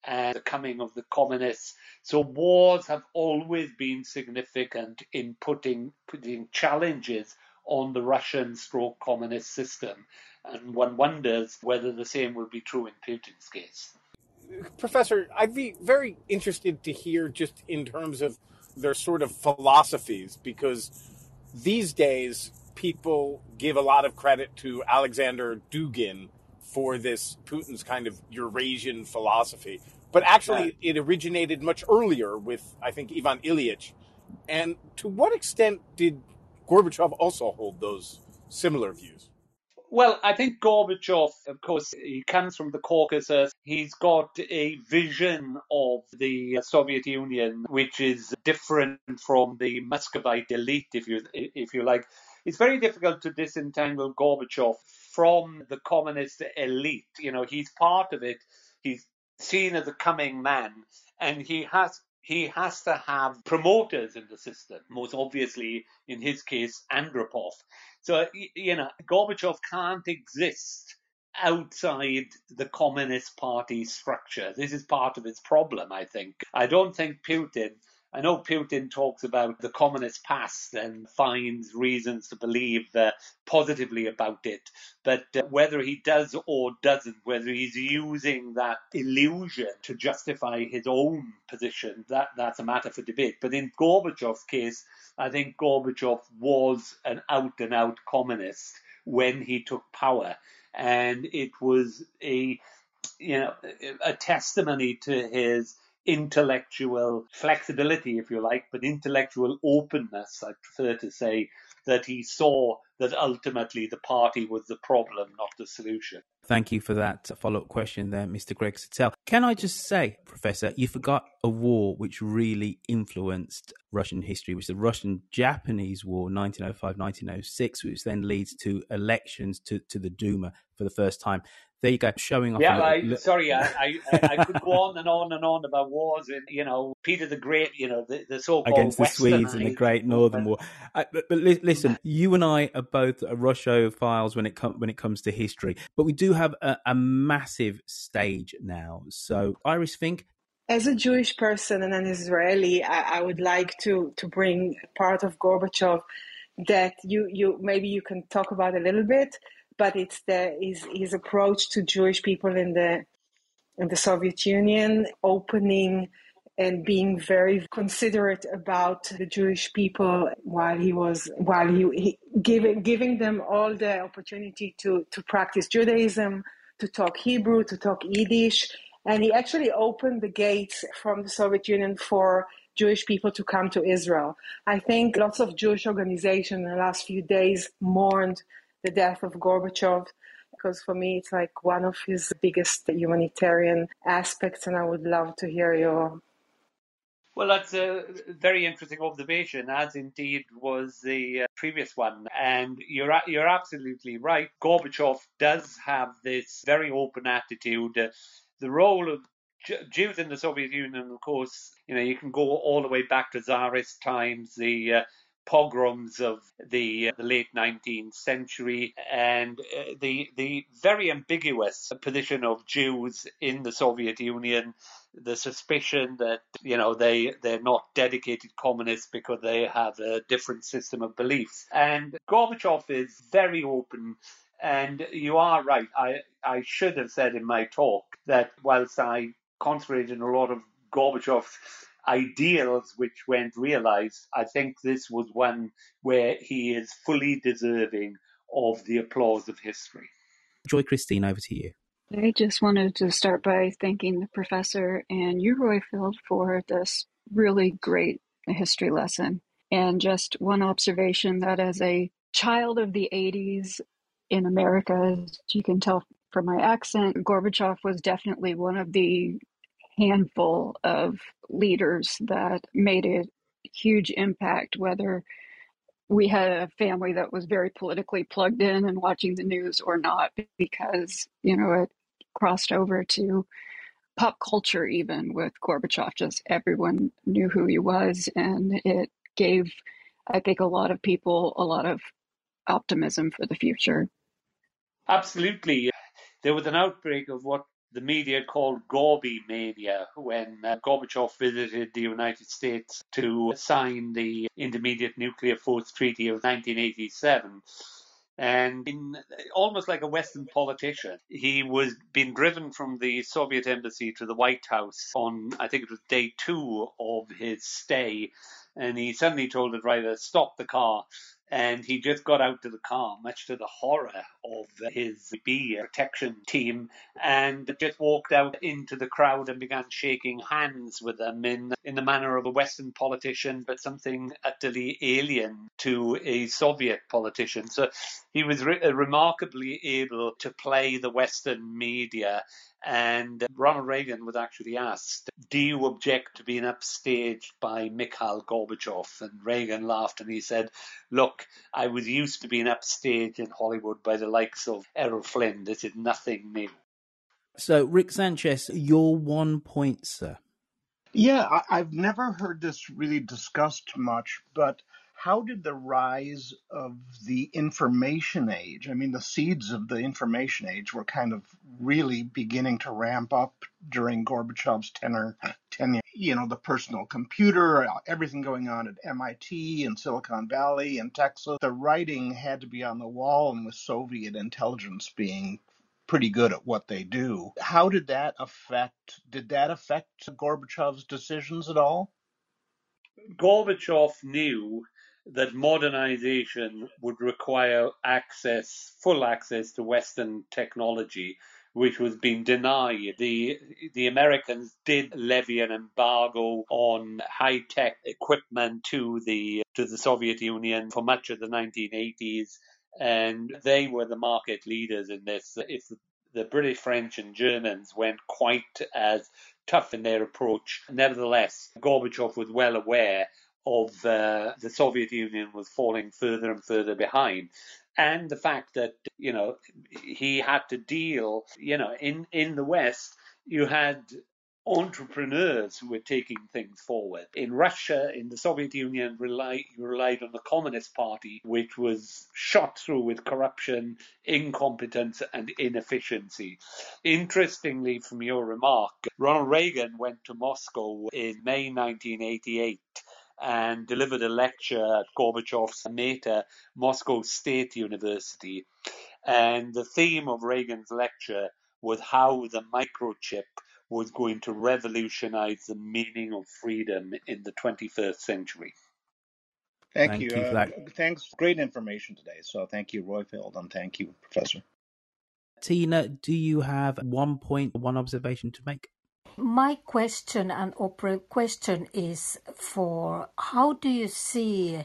and the coming of the communists. So wars have always been significant in putting putting challenges on the Russian stroke communist system. And one wonders whether the same will be true in Putin's case. Professor, I'd be very interested to hear just in terms of their sort of philosophies, because these days people give a lot of credit to Alexander Dugin for this Putin's kind of Eurasian philosophy. But actually, it originated much earlier with, I think, Ivan Ilyich. And to what extent did Gorbachev also hold those similar views? Well, I think Gorbachev, of course, he comes from the Caucasus. He's got a vision of the Soviet Union which is different from the Muscovite elite, if you if you like. It's very difficult to disentangle Gorbachev from the communist elite. You know, he's part of it. He's seen as a coming man, and he has he has to have promoters in the system. Most obviously, in his case, Andropov. So you know, Gorbachev can't exist outside the Communist Party structure. This is part of its problem, I think. I don't think Putin I know Putin talks about the communist past and finds reasons to believe uh, positively about it, but uh, whether he does or doesn't, whether he's using that illusion to justify his own position, that, that's a matter for debate. But in Gorbachev's case, I think Gorbachev was an out and out communist when he took power. And it was a you know a testimony to his intellectual flexibility, if you like, but intellectual openness, I prefer to say, that he saw that ultimately the party was the problem, not the solution. Thank you for that follow up question there, Mr. Greg Satell. Can I just say, Professor, you forgot a war which really influenced Russian history, which is the Russian Japanese War, 1905 1906, which then leads to elections to, to the Duma for the first time there you go, showing off. Yeah, I, sorry, I, I, I, could go on and on and on about wars and you know Peter the Great, you know the, the so-called against the Swedes and the Great Northern War. I, but, but, listen, you and I are both Russophiles when it com- when it comes to history, but we do have a, a massive stage now. So, Iris Fink, as a Jewish person and an Israeli, I, I, would like to to bring part of Gorbachev that you you maybe you can talk about a little bit but it's the his, his approach to Jewish people in the in the Soviet Union, opening and being very considerate about the Jewish people while he was while he, he giving giving them all the opportunity to to practice Judaism, to talk Hebrew, to talk Yiddish, and he actually opened the gates from the Soviet Union for Jewish people to come to Israel. I think lots of Jewish organizations in the last few days mourned the death of Gorbachev because for me it's like one of his biggest humanitarian aspects and I would love to hear your well, that's a very interesting observation, as indeed was the uh, previous one. And you're you're absolutely right. Gorbachev does have this very open attitude. The role of Jews in the Soviet Union, of course, you know, you can go all the way back to Tsarist times. The uh, pogroms of the, uh, the late 19th century and uh, the the very ambiguous position of Jews in the Soviet Union the suspicion that you know they they're not dedicated communists because they have a different system of beliefs. And Gorbachev is very open and you are right. I I should have said in my talk that whilst I concentrated a lot of Gorbachev's ideals which weren't realized, I think this was one where he is fully deserving of the applause of history. Joy Christine, over to you. I just wanted to start by thanking the professor and you, Roifield, for this really great history lesson. And just one observation that as a child of the 80s in America, as you can tell from my accent, Gorbachev was definitely one of the handful of leaders that made a huge impact, whether we had a family that was very politically plugged in and watching the news or not, because, you know, it crossed over to pop culture even with Gorbachev. Just everyone knew who he was, and it gave, I think, a lot of people a lot of optimism for the future. Absolutely. There was an outbreak of what the media called Gorby mania when uh, Gorbachev visited the United States to sign the Intermediate Nuclear Force Treaty of 1987 and in almost like a Western politician, he was being driven from the Soviet embassy to the White House on, I think it was day two of his stay, and he suddenly told the driver, "Stop the car." And he just got out to the car, much to the horror of his B protection team, and just walked out into the crowd and began shaking hands with them in in the manner of a Western politician, but something utterly alien to a Soviet politician. So he was re- uh, remarkably able to play the Western media and Ronald Reagan was actually asked, Do you object to being upstaged by Mikhail Gorbachev? And Reagan laughed and he said, Look, I was used to being upstaged in Hollywood by the likes of Errol Flynn. This is nothing new. So, Rick Sanchez, your one point, sir. Yeah, I, have never heard this really discussed much, but how did the rise of the information age, I mean, the seeds of the information age were kind of really beginning to ramp up during Gorbachev's tenure, tenure. You know, the personal computer, everything going on at MIT and Silicon Valley and Texas. The writing had to be on the wall, and with Soviet intelligence being pretty good at what they do. How did that affect? Did that affect Gorbachev's decisions at all? Gorbachev knew that modernization would require access, full access to Western technology, which was being denied. The the Americans did levy an embargo on high tech equipment to the to the Soviet Union for much of the 1980s, and they were the market leaders in this. If the British, French, and Germans went quite as tough in their approach. Nevertheless, Gorbachev was well aware of uh, the Soviet Union was falling further and further behind. And the fact that, you know, he had to deal, you know, in, in the West, you had entrepreneurs who were taking things forward. In Russia, in the Soviet Union, you relied on the Communist Party, which was shot through with corruption, incompetence, and inefficiency. Interestingly, from your remark, Ronald Reagan went to Moscow in May 1988 and delivered a lecture at Gorbachev's META, Moscow State University. And the theme of Reagan's lecture was how the microchip was going to revolutionize the meaning of freedom in the 21st century. Thank, thank you. you uh, thanks. Great information today. So thank you, Roifield, and thank you, Professor. Tina, do you have one point, one observation to make? My question and Opera question is for how do you see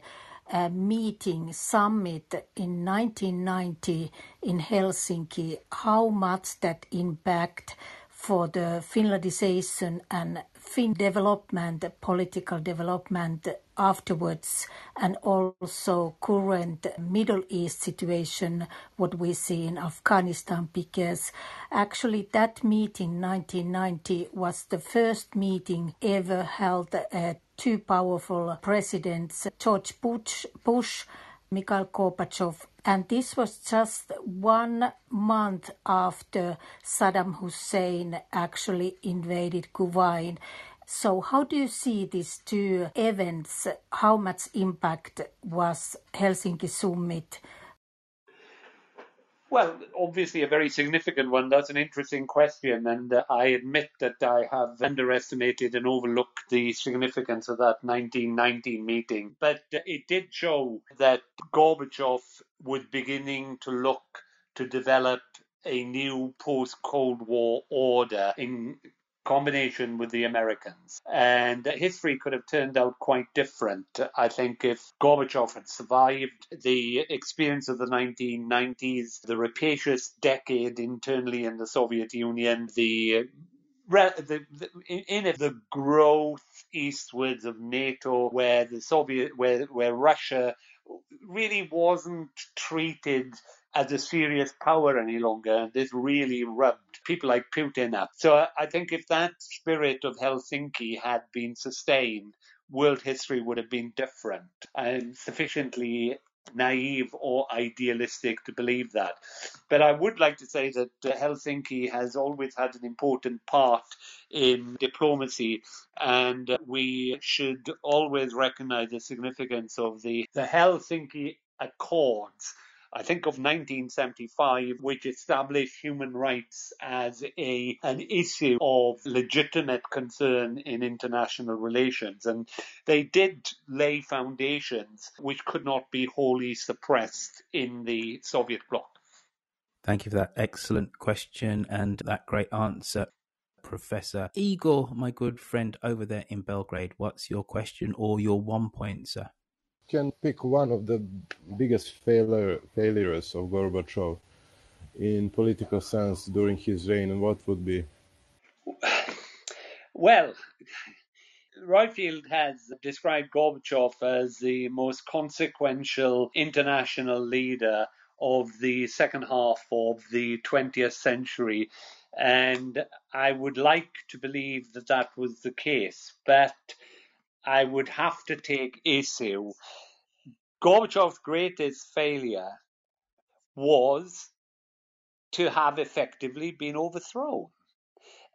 a meeting summit in 1990 in Helsinki? How much that impact for the Finlandization and Fin development, political development afterwards, and also current Middle East situation, what we see in Afghanistan, because actually that meeting 1990 was the first meeting ever held at two powerful presidents, George Bush, Bush Mikhail Gorbachev, and this was just one month after Saddam Hussein actually invaded Kuwait. So, how do you see these two events? How much impact was Helsinki summit? Well, obviously a very significant one. That's an interesting question, and uh, I admit that I have underestimated and overlooked the significance of that 1990 meeting. But uh, it did show that Gorbachev was beginning to look to develop a new post Cold War order in combination with the Americans. And history could have turned out quite different, I think, if Gorbachev had survived the experience of the 1990s, the rapacious decade internally in the Soviet Union, the the, the, in it, the growth eastwards of NATO, where the Soviet, where where Russia really wasn't treated as a serious power any longer. This really rubbed people like Putin up. So I think if that spirit of Helsinki had been sustained, world history would have been different and sufficiently naive or idealistic to believe that. But I would like to say that uh, Helsinki has always had an important part in diplomacy, and uh, we should always recognize the significance of the, the Helsinki Accords I think of 1975, which established human rights as a an issue of legitimate concern in international relations, and they did lay foundations which could not be wholly suppressed in the Soviet bloc. Thank you for that excellent question and that great answer. Professor Igor, my good friend over there in Belgrade, what's your question or your one point, sir? Can pick one of the biggest failure, failures of Gorbachev in political sense during his reign, and what would be? Well, Roifield has described Gorbachev as the most consequential international leader of the second half of the 20th century. And I would like to believe that that was the case. But I would have to take issue. Gorbachev's greatest failure was to have effectively been overthrown.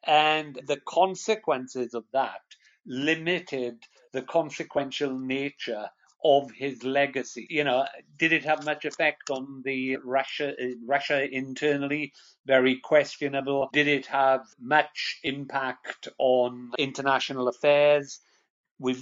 And the consequences of that limited the consequential nature of his legacy. You know, did it have much effect on the Russia Russia internally? Very questionable. Did it have much impact on international affairs? We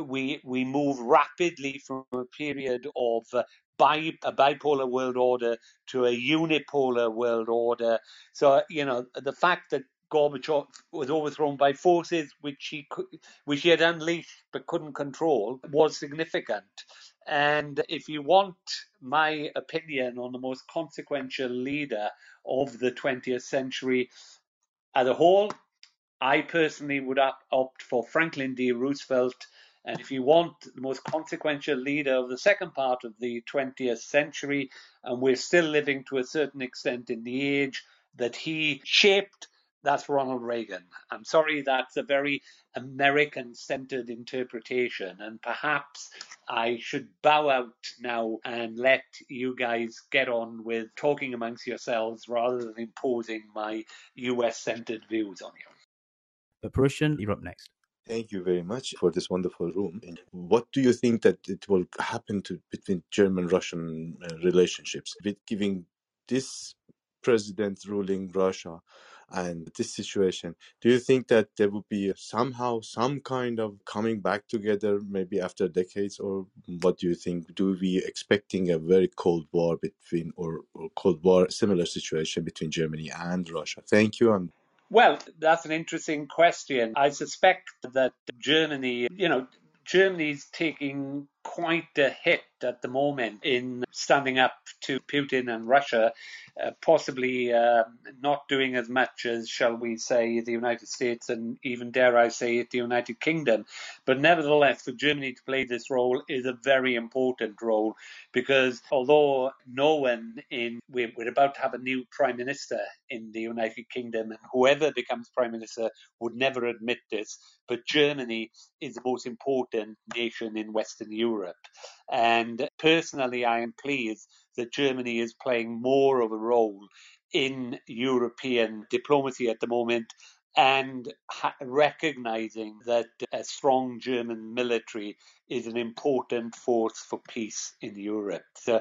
we we move rapidly from a period of uh, bi, a bipolar world order to a unipolar world order. So you know the fact that Gorbachev was overthrown by forces which he could, which he had unleashed but couldn't control was significant. And if you want my opinion on the most consequential leader of the 20th century as a whole, I personally would opt for Franklin D. Roosevelt. And if you want the most consequential leader of the second part of the 20th century, and we're still living to a certain extent in the age that he shaped, that's Ronald Reagan. I'm sorry, that's a very American centered interpretation, and perhaps I should bow out now and let you guys get on with talking amongst yourselves rather than imposing my US centered views on you. But Prussian, you're up next. Thank you very much for this wonderful room. What do you think that it will happen to between German-Russian uh, relationships with giving this president ruling Russia and this situation? Do you think that there will be somehow some kind of coming back together, maybe after decades, or what do you think? Do we expecting a very cold war between or, or cold war similar situation between Germany and Russia? Thank you and well, that's an interesting question. I suspect that Germany, you know, Germany's taking quite a hit at the moment in standing up to Putin and Russia, uh, possibly uh, not doing as much as, shall we say, the United States and even, dare I say it, the United Kingdom. But nevertheless, for Germany to play this role is a very important role because although no one in, we're, we're about to have a new prime minister in the United Kingdom, and whoever becomes prime minister would never admit this, but Germany is the most important nation in Western Europe. And personally, I am pleased that Germany is playing more of a role in European diplomacy at the moment and ha- recognizing that a strong German military is an important force for peace in Europe. So,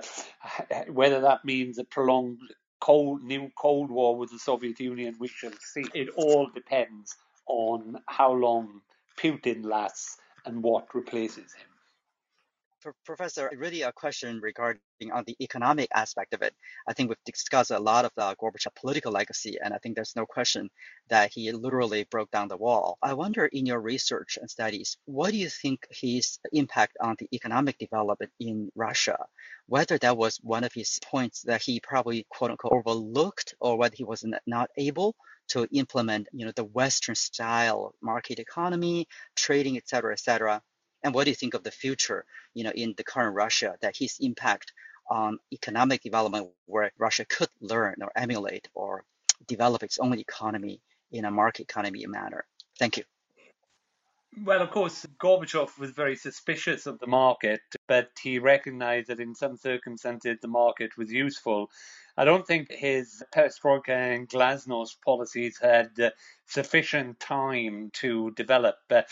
whether that means a prolonged cold, new Cold War with the Soviet Union, we shall see. It all depends on how long Putin lasts and what replaces him. Professor, really a question regarding on the economic aspect of it. I think we've discussed a lot of the Gorbachev political legacy, and I think there's no question that he literally broke down the wall. I wonder, in your research and studies, what do you think his impact on the economic development in Russia? Whether that was one of his points that he probably quote unquote overlooked, or whether he was not able to implement, you know, the Western style market economy, trading, et cetera, et cetera and what do you think of the future, you know, in the current Russia, that his impact on economic development, where Russia could learn or emulate or develop its own economy in a market economy manner? Thank you. Well, of course, Gorbachev was very suspicious of the market, but he recognized that in some circumstances the market was useful. I don't think his perestroika and glasnost policies had uh, sufficient time to develop uh,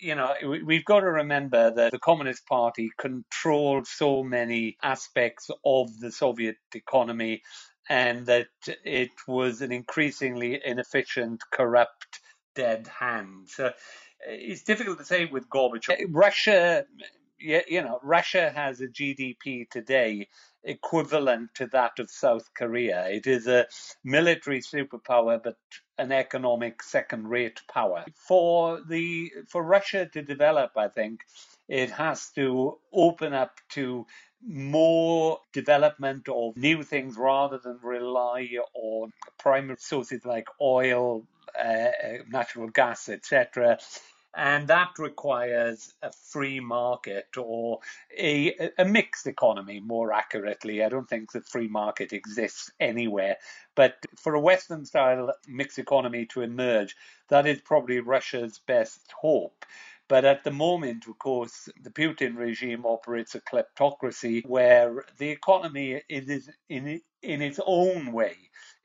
you know, we've got to remember that the Communist Party controlled so many aspects of the Soviet economy and that it was an increasingly inefficient, corrupt, dead hand. So uh, it's difficult to say with Gorbachev. Russia, you know, Russia has a GDP today equivalent to that of South Korea. It is a military superpower, but an economic second-rate power. For the for Russia to develop, I think it has to open up to more development of new things rather than rely on primary sources like oil, uh, natural gas, etc and that requires a free market or a, a mixed economy, more accurately. I don't think the free market exists anywhere. But for a Western style mixed economy to emerge, that is probably Russia's best hope. But at the moment, of course, the Putin regime operates a kleptocracy where the economy is in, in its own way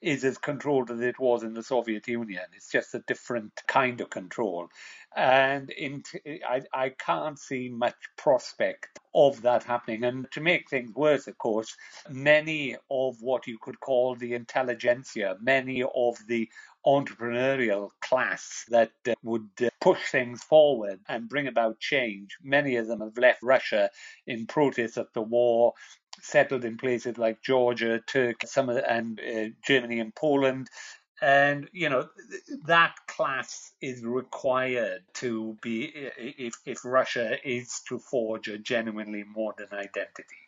is as controlled as it was in the Soviet Union. It's just a different kind of control. And in, I, I can't see much prospect of that happening. And to make things worse, of course, many of what you could call the intelligentsia, many of the entrepreneurial class that uh, would uh, push things forward and bring about change. Many of them have left Russia in protest at the war settled in places like Georgia, Turkey, some of, and uh, Germany and Poland. And you know that class is required to be if if Russia is to forge a genuinely modern identity.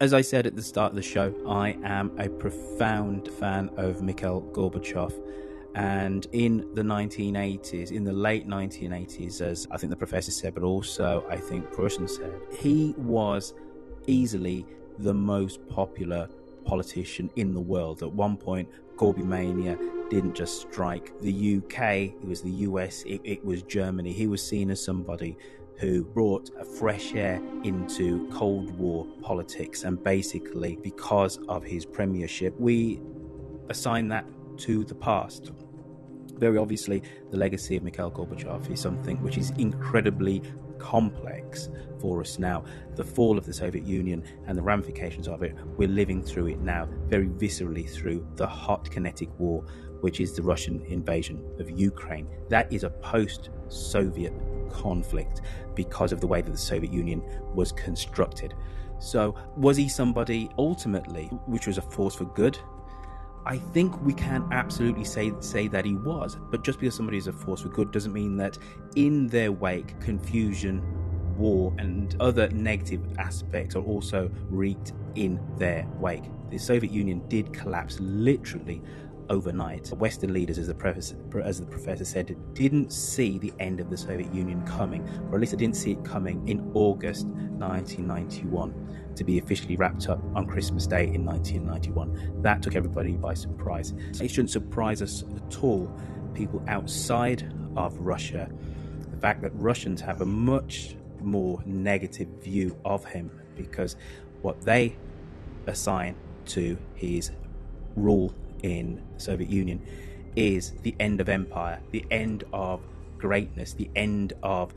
As I said at the start of the show, I am a profound fan of Mikhail Gorbachev. And in the 1980s, in the late 1980s, as I think the professor said, but also I think Prussian said, he was easily the most popular politician in the world. At one point, Gorby Mania didn't just strike the UK, it was the US, it, it was Germany. He was seen as somebody who brought a fresh air into Cold War politics. And basically, because of his premiership, we assign that to the past. Very obviously, the legacy of Mikhail Gorbachev is something which is incredibly complex for us now. The fall of the Soviet Union and the ramifications of it, we're living through it now very viscerally through the hot kinetic war, which is the Russian invasion of Ukraine. That is a post Soviet conflict because of the way that the Soviet Union was constructed. So, was he somebody ultimately which was a force for good? I think we can absolutely say say that he was, but just because somebody is a force for good doesn't mean that in their wake confusion, war, and other negative aspects are also wreaked in their wake. The Soviet Union did collapse literally overnight. Western leaders, as the professor, as the professor said, didn't see the end of the Soviet Union coming, or at least they didn't see it coming in August 1991 to be officially wrapped up on Christmas Day in 1991. That took everybody by surprise. It shouldn't surprise us at all, people outside of Russia, the fact that Russians have a much more negative view of him because what they assign to his rule in the Soviet Union is the end of empire, the end of greatness, the end of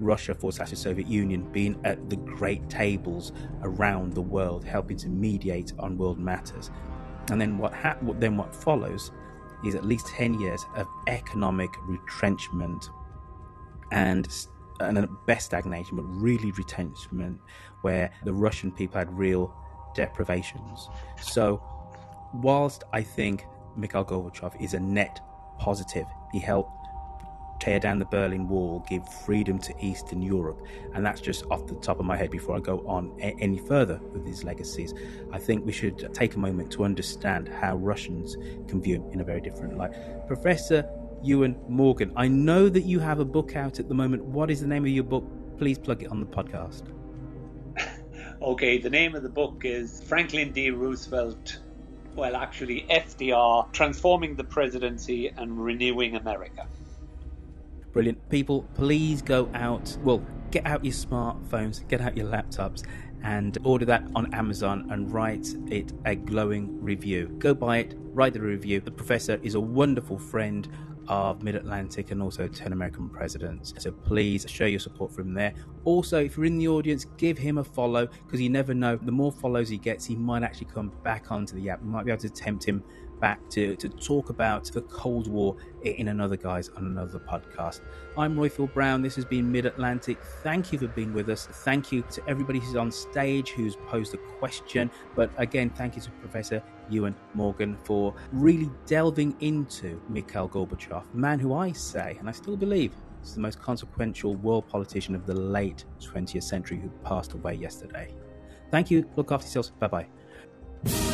Russia for the Soviet Union being at the great tables around the world, helping to mediate on world matters. And then what ha- then what follows is at least ten years of economic retrenchment and and best stagnation, but really retrenchment, where the Russian people had real deprivations. So whilst I think Mikhail Gorbachev is a net positive, he helped tear down the Berlin Wall, give freedom to Eastern Europe, and that's just off the top of my head before I go on a- any further with his legacies. I think we should take a moment to understand how Russians can view him in a very different light. Professor Iwan Morgan, I know that you have a book out at the moment. What is the name of your book? Please plug it on the podcast. okay, the name of the book is Franklin D. Roosevelt well, actually, FDR, transforming the presidency and renewing America. Brilliant. People, please go out. Well, get out your smartphones, get out your laptops, and order that on Amazon and write it a glowing review. Go buy it, write the review. The professor is a wonderful friend of Mid Atlantic and also 10 American presidents. So please show your support from there. Also, if you're in the audience, give him a follow because you never know. The more follows he gets, he might actually come back onto the app. Might be able to tempt him back to, to talk about the Cold War in another guys on another podcast. I'm Roifield Brown. This has been Mid Atlantic. Thank you for being with us. Thank you to everybody who's on stage who's posed a question. But again, thank you to Professor Iwan Morgan for really delving into Mikhail Gorbachev, man who I say, and I still believe, is the most consequential world politician of the late 20th century who passed away yesterday. Thank you. Look after yourselves. Bye bye.